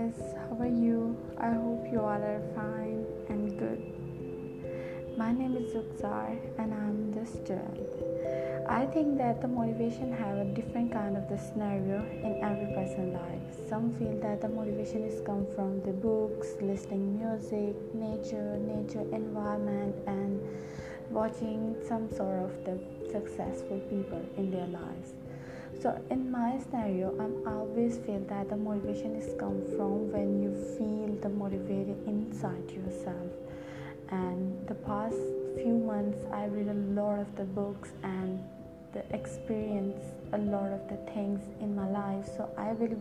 guys, how are you? I hope you all are fine and good. My name is Zukzar and I'm the student. I think that the motivation have a different kind of the scenario in every person's life. Some feel that the motivation is come from the books, listening music, nature, nature environment and watching some sort of the successful people in their lives so in my scenario i'm always feel that the motivation is come from when you feel the motivated inside yourself. And the past few months i read a lot of the books and the experience a lot of the things in my life. So i will